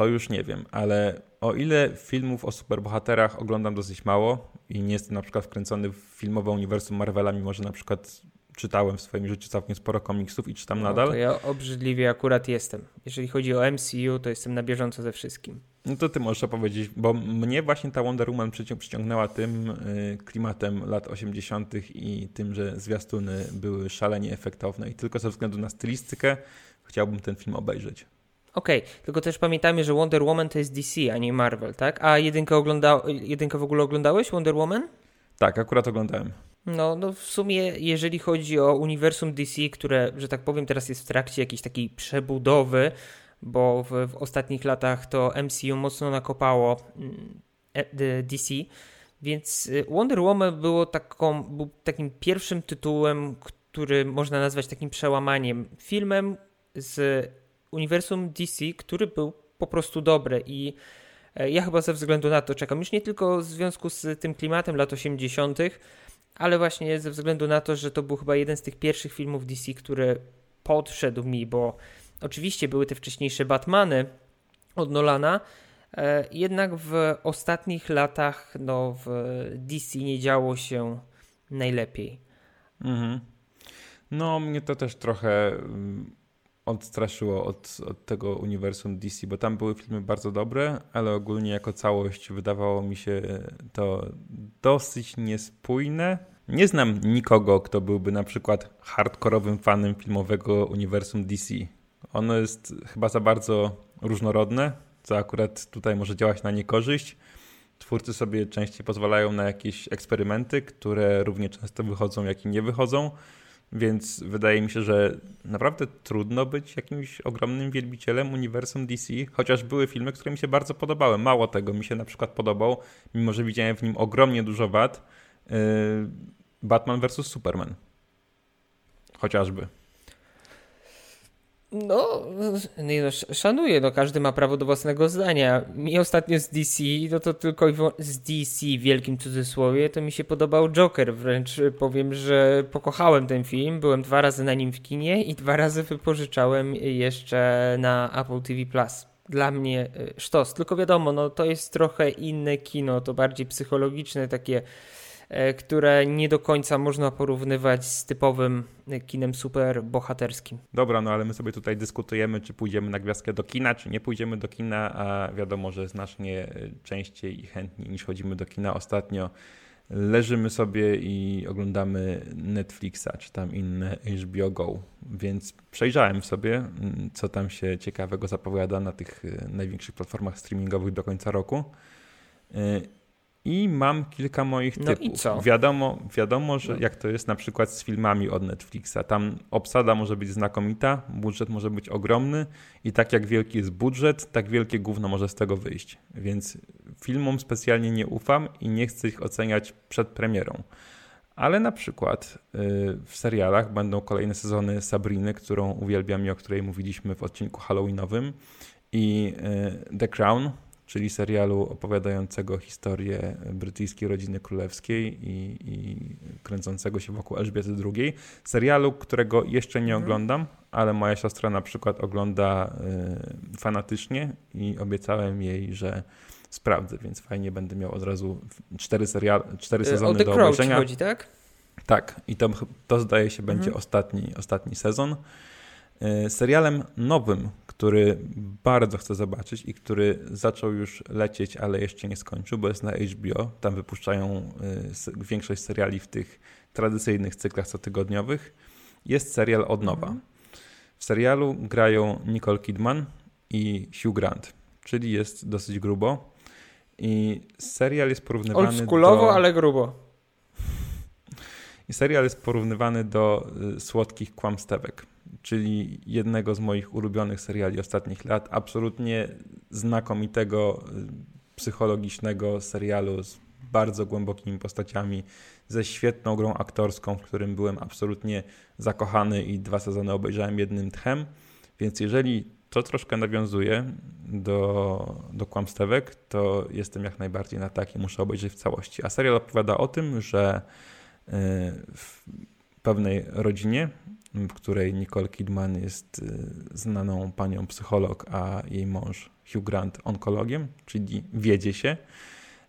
to już nie wiem, ale o ile filmów o superbohaterach oglądam dosyć mało i nie jestem na przykład wkręcony w filmowe uniwersum Marvela, mimo że na przykład czytałem w swoim życiu całkiem sporo komiksów i czytam no, nadal. To ja obrzydliwie akurat jestem. Jeżeli chodzi o MCU, to jestem na bieżąco ze wszystkim. No to ty możesz opowiedzieć, bo mnie właśnie ta Wonder Woman przyciągnęła tym y, klimatem lat 80. i tym, że zwiastuny były szalenie efektowne i tylko ze względu na stylistykę chciałbym ten film obejrzeć. Okej, okay, tylko też pamiętajmy, że Wonder Woman to jest DC, a nie Marvel, tak? A jedynkę, ogląda... jedynkę w ogóle oglądałeś, Wonder Woman? Tak, akurat oglądałem. No, no w sumie, jeżeli chodzi o uniwersum DC, które, że tak powiem, teraz jest w trakcie jakiejś takiej przebudowy, bo w, w ostatnich latach to MCU mocno nakopało mm, e, DC, więc y, Wonder Woman było taką, był takim pierwszym tytułem, który można nazwać takim przełamaniem. Filmem z uniwersum DC, który był po prostu dobry i e, ja chyba ze względu na to czekam. Już nie tylko w związku z tym klimatem lat 80., ale właśnie ze względu na to, że to był chyba jeden z tych pierwszych filmów DC, który podszedł mi, bo oczywiście były te wcześniejsze Batmany od Nolana, e, jednak w ostatnich latach no, w DC nie działo się najlepiej. Mhm. No, mnie to też trochę mm, odstraszyło od, od tego uniwersum DC, bo tam były filmy bardzo dobre, ale ogólnie jako całość wydawało mi się to dosyć niespójne. Nie znam nikogo, kto byłby na przykład hardkorowym fanem filmowego uniwersum DC. Ono jest chyba za bardzo różnorodne, co akurat tutaj może działać na niekorzyść. Twórcy sobie częściej pozwalają na jakieś eksperymenty, które równie często wychodzą, jak i nie wychodzą. Więc wydaje mi się, że naprawdę trudno być jakimś ogromnym wielbicielem uniwersum DC, chociaż były filmy, które mi się bardzo podobały. Mało tego, mi się na przykład podobał, mimo że widziałem w nim ogromnie dużo wad, yy, Batman vs. Superman. Chociażby. No, nie no, szanuję, no każdy ma prawo do własnego zdania. Mi ostatnio z DC, no to tylko z DC w wielkim cudzysłowie, to mi się podobał Joker, wręcz powiem, że pokochałem ten film, byłem dwa razy na nim w kinie i dwa razy wypożyczałem jeszcze na Apple TV+. Plus. Dla mnie e, sztos, tylko wiadomo, no to jest trochę inne kino, to bardziej psychologiczne, takie które nie do końca można porównywać z typowym kinem super bohaterskim. Dobra, no ale my sobie tutaj dyskutujemy, czy pójdziemy na gwiazdkę do kina, czy nie pójdziemy do kina, a wiadomo, że znacznie częściej i chętniej niż chodzimy do kina ostatnio leżymy sobie i oglądamy Netflixa czy tam inne HBO Go. Więc przejrzałem sobie, mm, co tam się ciekawego zapowiada na tych największych platformach streamingowych do końca roku. I mam kilka moich no typów. I co? Wiadomo, wiadomo, że jak to jest na przykład z filmami od Netflixa. Tam obsada może być znakomita, budżet może być ogromny i tak jak wielki jest budżet, tak wielkie gówno może z tego wyjść. Więc filmom specjalnie nie ufam i nie chcę ich oceniać przed premierą. Ale na przykład y, w serialach będą kolejne sezony Sabriny, którą uwielbiam i o której mówiliśmy w odcinku Halloweenowym i y, The Crown, czyli serialu opowiadającego historię brytyjskiej rodziny królewskiej i, i kręcącego się wokół Elżbiety II. Serialu, którego jeszcze nie mhm. oglądam, ale moja siostra na przykład ogląda y, fanatycznie i obiecałem jej, że sprawdzę, więc fajnie będę miał od razu cztery, serial, cztery y, sezony o do obejrzenia. chodzi, tak? Tak, i to, to zdaje się będzie mhm. ostatni, ostatni sezon. Y, serialem nowym, który bardzo chcę zobaczyć i który zaczął już lecieć, ale jeszcze nie skończył, bo jest na HBO. Tam wypuszczają y, większość seriali w tych tradycyjnych cyklach cotygodniowych. Jest serial od nowa. Mhm. W serialu grają Nicole Kidman i Hugh Grant, czyli jest dosyć grubo. I serial jest porównywany Oldschoolowo, do... ale grubo. I serial jest porównywany do y, słodkich kłamstewek, czyli jednego z moich ulubionych seriali ostatnich lat. Absolutnie znakomitego, y, psychologicznego serialu z bardzo głębokimi postaciami, ze świetną grą aktorską, w którym byłem absolutnie zakochany i dwa sezony obejrzałem jednym tchem. Więc jeżeli to troszkę nawiązuje do, do kłamstewek, to jestem jak najbardziej na tak i muszę obejrzeć w całości. A serial opowiada o tym, że w pewnej rodzinie, w której Nicole Kidman jest y, znaną panią psycholog, a jej mąż Hugh Grant onkologiem, czyli wiedzie się.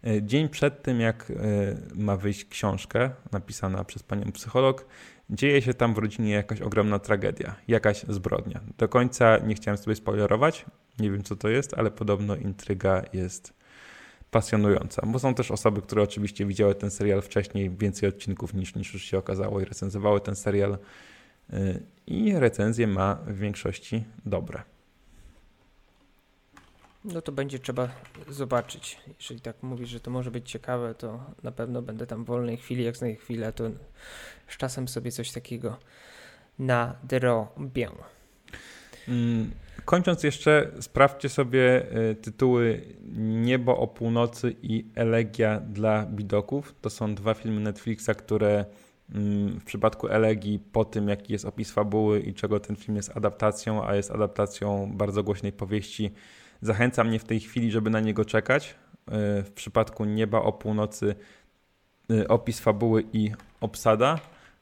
Y, dzień przed tym, jak ma wyjść książka napisana przez panią psycholog, dzieje się tam w rodzinie jakaś ogromna tragedia, jakaś zbrodnia. Do końca nie chciałem sobie spoilerować, nie wiem co to jest, ale podobno intryga jest pasjonująca, bo są też osoby, które oczywiście widziały ten serial wcześniej, więcej odcinków niż, niż już się okazało i recenzowały ten serial y, i recenzje ma w większości dobre. No to będzie trzeba zobaczyć. Jeżeli tak mówisz, że to może być ciekawe, to na pewno będę tam w wolnej chwili, jak znajdę chwilę, to z czasem sobie coś takiego nadrobię. Mm, kończąc jeszcze, sprawdźcie sobie y, tytuły Niebo o północy i Elegia dla bidoków. To są dwa filmy Netflixa, które mm, w przypadku Elegii, po tym jaki jest opis fabuły i czego ten film jest adaptacją, a jest adaptacją bardzo głośnej powieści, zachęca mnie w tej chwili, żeby na niego czekać. Y, w przypadku Nieba o północy y, opis fabuły i obsada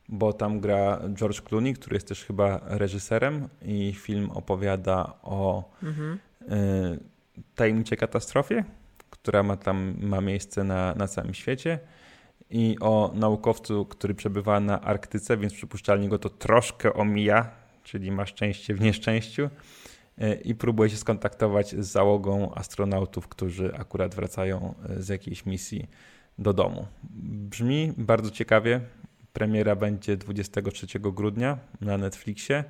bo tam gra George Clooney, który jest też chyba reżyserem i film opowiada o mhm. y, tajemniczej katastrofie, która ma tam ma miejsce na, na całym świecie i o naukowcu, który przebywa na Arktyce, więc przypuszczalnie go to troszkę omija, czyli ma szczęście w nieszczęściu y, i próbuje się skontaktować z załogą astronautów, którzy akurat wracają y, z jakiejś misji do domu. Brzmi bardzo ciekawie, Premiera będzie 23 grudnia na Netflixie.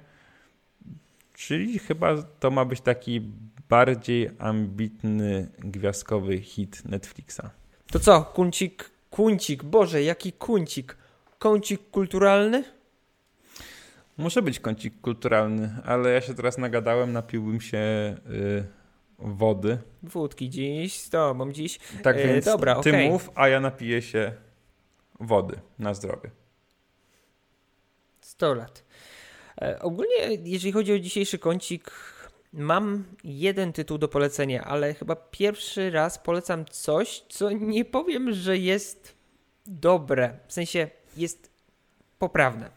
Czyli chyba to ma być taki bardziej ambitny gwiazdkowy hit Netflixa. To co, kuncik, kuncik, Boże, jaki kuncik? Kącik kulturalny? Może być kącik kulturalny, ale ja się teraz nagadałem, napiłbym się yy, wody. Wódki dziś z tobą dziś. Tak yy, więc dobra, ty okay. mów, a ja napiję się wody na zdrowie. 100 lat. E, ogólnie, jeżeli chodzi o dzisiejszy kącik, mam jeden tytuł do polecenia, ale chyba pierwszy raz polecam coś, co nie powiem, że jest dobre. W sensie jest poprawne.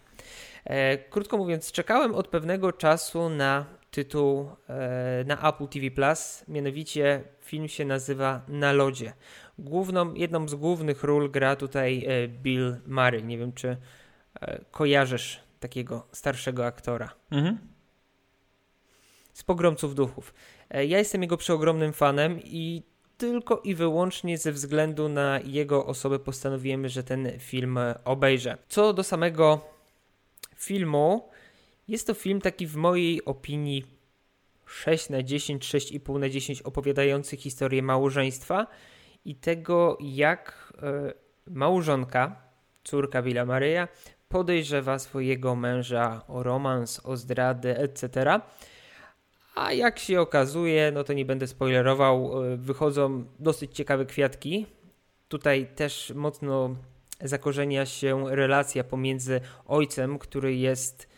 E, krótko mówiąc, czekałem od pewnego czasu na tytuł e, na Apple TV Plus. Mianowicie film się nazywa Na lodzie. Główną, jedną z głównych ról gra tutaj Bill Murray. Nie wiem, czy kojarzysz takiego starszego aktora. Mhm. Z pogromców duchów. Ja jestem jego przeogromnym fanem i tylko i wyłącznie ze względu na jego osobę postanowiłem, że ten film obejrzę. Co do samego filmu, jest to film taki w mojej opinii 6 na 10, 6,5 na 10 opowiadający historię małżeństwa i tego, jak e, małżonka, córka Billa Maryja, podejrzewa swojego męża o romans, o zdradę, etc. A jak się okazuje, no to nie będę spoilerował, e, wychodzą dosyć ciekawe kwiatki. Tutaj też mocno zakorzenia się relacja pomiędzy ojcem, który jest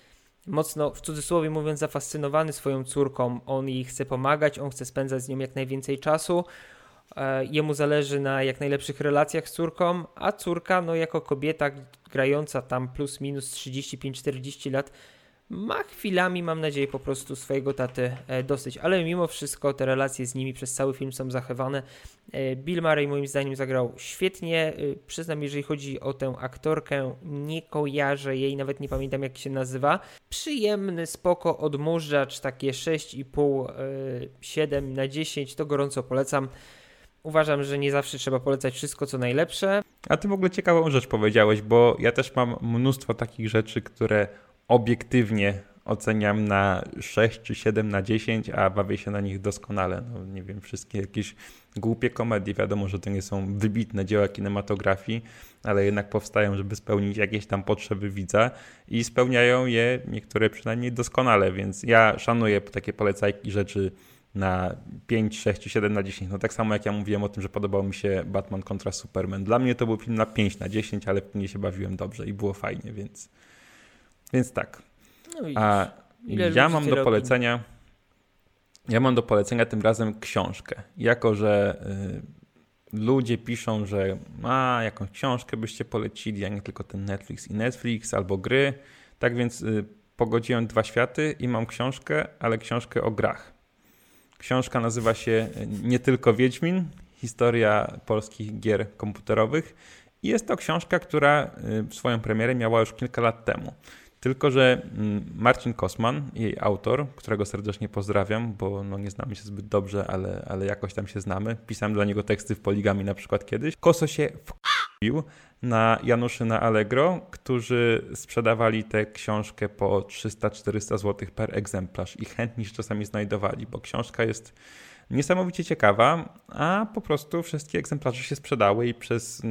mocno, w cudzysłowie mówiąc, zafascynowany swoją córką. On jej chce pomagać, on chce spędzać z nią jak najwięcej czasu. E, jemu zależy na jak najlepszych relacjach z córką, a córka, no jako kobieta grająca tam plus minus 35-40 lat, ma chwilami, mam nadzieję, po prostu swojego taty e, dosyć, ale mimo wszystko te relacje z nimi przez cały film są zachowane. E, Bill Murray moim zdaniem zagrał świetnie. Przyznam, jeżeli chodzi o tę aktorkę, nie kojarzę jej, nawet nie pamiętam jak się nazywa. Przyjemny, spoko odmurzacz, takie 6,5, 7 na 10, to gorąco polecam. Uważam, że nie zawsze trzeba polecać wszystko, co najlepsze. A ty w ogóle ciekawą rzecz powiedziałeś, bo ja też mam mnóstwo takich rzeczy, które obiektywnie oceniam na 6 czy 7 na 10, a bawię się na nich doskonale. No, nie wiem, wszystkie jakieś głupie komedie, wiadomo, że to nie są wybitne dzieła kinematografii, ale jednak powstają, żeby spełnić jakieś tam potrzeby widza i spełniają je niektóre przynajmniej doskonale, więc ja szanuję takie polecajki rzeczy na 5, 6 czy 7 na 10. No tak samo jak ja mówiłem o tym, że podobał mi się Batman kontra Superman. Dla mnie to był film na 5 na 10, ale mnie się bawiłem dobrze i było fajnie, więc więc tak. No A ja mam do polecenia. Ja mam do polecenia tym razem książkę. Jako, że y, ludzie piszą, że a jakąś książkę byście polecili, a nie tylko ten Netflix i Netflix albo gry. Tak więc y, pogodziłem dwa światy i mam książkę, ale książkę o grach. Książka nazywa się y, Nie tylko Wiedźmin, historia polskich gier komputerowych. I jest to książka, która y, swoją premierę miała już kilka lat temu. Tylko, że mm, Marcin Kosman, jej autor, którego serdecznie pozdrawiam, bo no nie znamy się zbyt dobrze, ale, ale jakoś tam się znamy. Pisałem dla niego teksty w Poligami na przykład kiedyś. Koso się wkupił na Januszy na Allegro, którzy sprzedawali tę książkę po 300-400 zł per egzemplarz i chętni się czasami znajdowali, bo książka jest niesamowicie ciekawa, a po prostu wszystkie egzemplarze się sprzedały i przez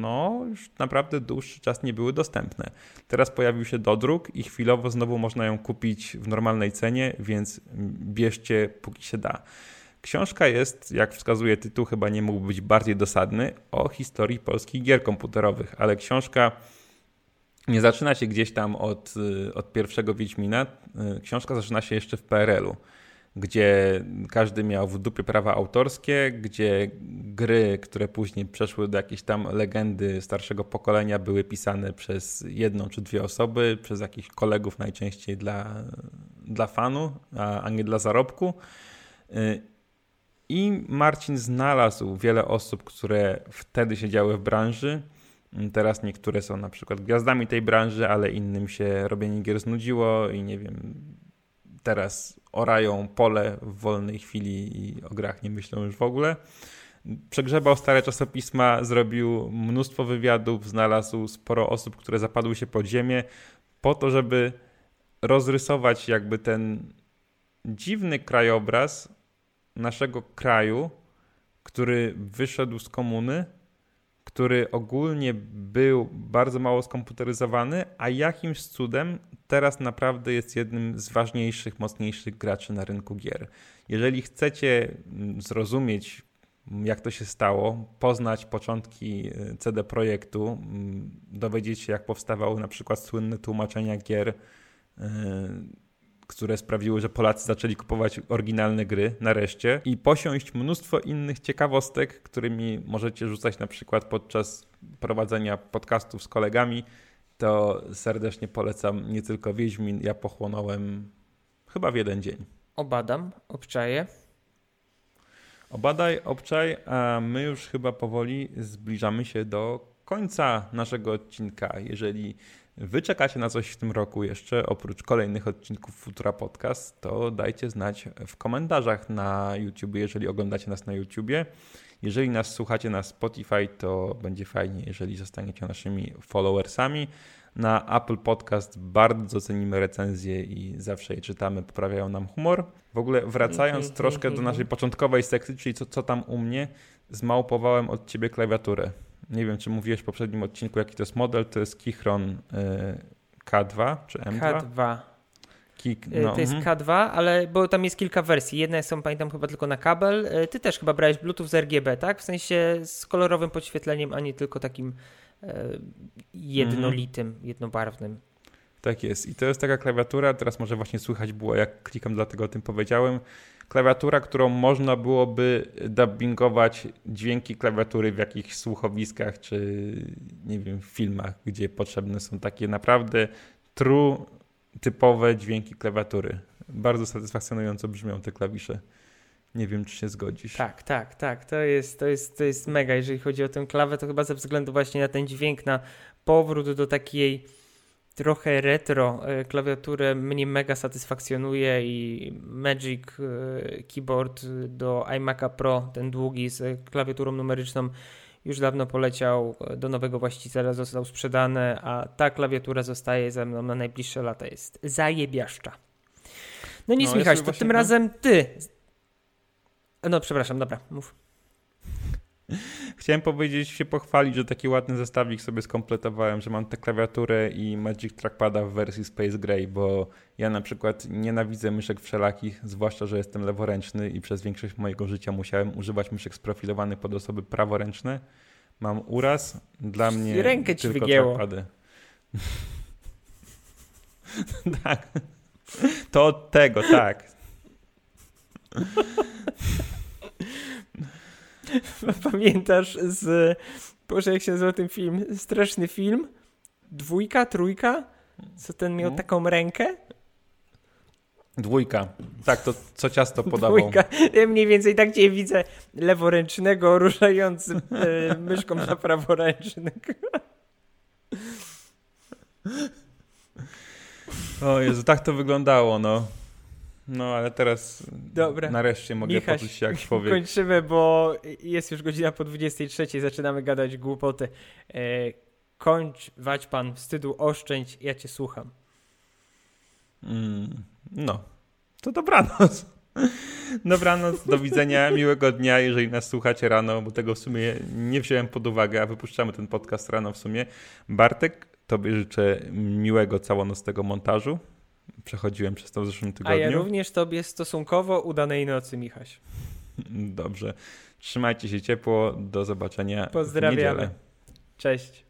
no już naprawdę dłuższy czas nie były dostępne. Teraz pojawił się dodruk i chwilowo znowu można ją kupić w normalnej cenie, więc bierzcie póki się da. Książka jest, jak wskazuje tytuł, chyba nie mógł być bardziej dosadny, o historii polskich gier komputerowych, ale książka nie zaczyna się gdzieś tam od, od pierwszego Wiedźmina. Książka zaczyna się jeszcze w PRL-u gdzie każdy miał w dupie prawa autorskie, gdzie gry, które później przeszły do jakiejś tam legendy starszego pokolenia, były pisane przez jedną czy dwie osoby, przez jakichś kolegów najczęściej dla, dla fanu, a, a nie dla zarobku. I Marcin znalazł wiele osób, które wtedy siedziały w branży. Teraz niektóre są na przykład gwiazdami tej branży, ale innym się robienie gier znudziło i nie wiem, teraz orają pole w wolnej chwili i o grach nie myślą już w ogóle. Przegrzebał stare czasopisma, zrobił mnóstwo wywiadów, znalazł sporo osób, które zapadły się pod ziemię, po to, żeby rozrysować jakby ten dziwny krajobraz naszego kraju, który wyszedł z komuny który ogólnie był bardzo mało skomputeryzowany, a jakimś cudem teraz naprawdę jest jednym z ważniejszych, mocniejszych graczy na rynku gier. Jeżeli chcecie mm, zrozumieć, jak to się stało, poznać początki y, CD Projektu, mm, dowiedzieć się, jak powstawały na przykład słynne tłumaczenia gier, y, które sprawiły, że Polacy zaczęli kupować oryginalne gry nareszcie i posiąść mnóstwo innych ciekawostek, którymi możecie rzucać na przykład podczas prowadzenia podcastów z kolegami, to serdecznie polecam nie tylko Wiedźmin, ja pochłonąłem chyba w jeden dzień. Obadam, obczaję. Obadaj, obczaj, a my już chyba powoli zbliżamy się do końca naszego odcinka. Jeżeli wy czekacie na coś w tym roku jeszcze, oprócz kolejnych odcinków Futura Podcast, to dajcie znać w komentarzach na YouTube, jeżeli oglądacie nas na YouTubie. Jeżeli nas słuchacie na Spotify, to będzie fajnie, jeżeli zostaniecie naszymi followersami. Na Apple Podcast bardzo cenimy recenzje i zawsze je czytamy, poprawiają nam humor. W ogóle wracając Mhm, troszkę do mhm. naszej początkowej sekcji, czyli co, co tam u mnie, zmałpowałem od ciebie klawiaturę. Nie wiem, czy mówiłeś w poprzednim odcinku, jaki to jest model. To jest Kichron y, K2 czy M2? K2. Kik, Y, no, to jest mhm. K2, ale bo tam jest kilka wersji. Jedna są, pamiętam, chyba tylko na kabel. Y, Ty też chyba brałeś Bluetooth z RGB, tak? W sensie z kolorowym podświetleniem, a nie tylko takim jednolitym, Mhm. jednobarwnym. Tak jest. I to jest taka klawiatura, teraz może właśnie słychać było, jak klikam, dlatego o tym powiedziałem. Klawiatura, którą można byłoby dubbingować dźwięki klawiatury w jakichś słuchowiskach, czy nie wiem, filmach, gdzie potrzebne są takie naprawdę true, typowe dźwięki klawiatury. Bardzo satysfakcjonująco brzmią te klawisze. Nie wiem, czy się zgodzisz. Tak, tak, tak. To jest, to, jest, to jest mega, jeżeli chodzi o tę klawę, to chyba ze względu właśnie na ten dźwięk, na powrót do takiej trochę retro e, klawiatury mnie mega satysfakcjonuje i Magic e, Keyboard do iMac'a Pro, ten długi z klawiaturą numeryczną już dawno poleciał e, do nowego właściciela, został sprzedany, a ta klawiatura zostaje ze mną na najbliższe lata. Jest zajebiaszcza. No nic, No, Michał, to tym razem ty. No, przepraszam, dobra, mów. Chciałem powiedzieć, się pochwalić, że taki ładny zestawik sobie skompletowałem, że mam tę klawiaturę i Magic Trackpada w wersji Space Gray, bo ja na przykład nienawidzę myszek wszelakich, zwłaszcza, że jestem leworęczny i przez większość mojego życia musiałem używać myszek sprofilowanych pod osoby praworęczne. Mam uraz, dla mnie Rękę ci tylko wygięło. trackpady. tak. To od tego, tak. Pamiętasz z. Boże, jak się nazywa ten film? Straszny film? Dwójka, trójka? Co ten miał No. taką rękę? Dwójka. Tak, to co ciasto podawał. Dwójka. Ja mniej więcej tak cię widzę leworęcznego ruszającym e, myszką na praworęczny. O Jezu, tak to wyglądało, no. No, ale teraz Dobra. nareszcie mogę Michaś, poczuć się jak człowiek. Kończymy, bo jest już godzina po 23, zaczynamy gadać głupoty. E, kończ, wać pan, wstydu oszczędź, ja cię słucham. Mm, no, to dobranoc. Dobranoc, do widzenia, miłego dnia, jeżeli nas słuchacie rano, bo tego w sumie nie wziąłem pod uwagę, a wypuszczamy ten podcast rano w sumie. Bartek, tobie życzę miłego całonocnego montażu. Przechodziłem przez to w zeszłym A ja tygodniu. również tobie stosunkowo udanej nocy, Michaś. Dobrze. Trzymajcie się ciepło, do zobaczenia Pozdrawiamy. Cześć.